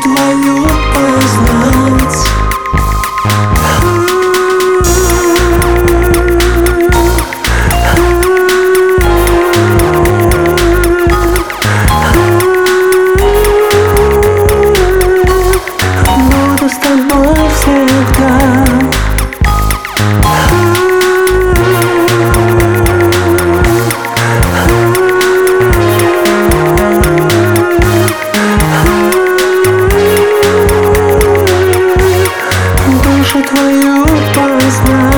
tudo maluco is not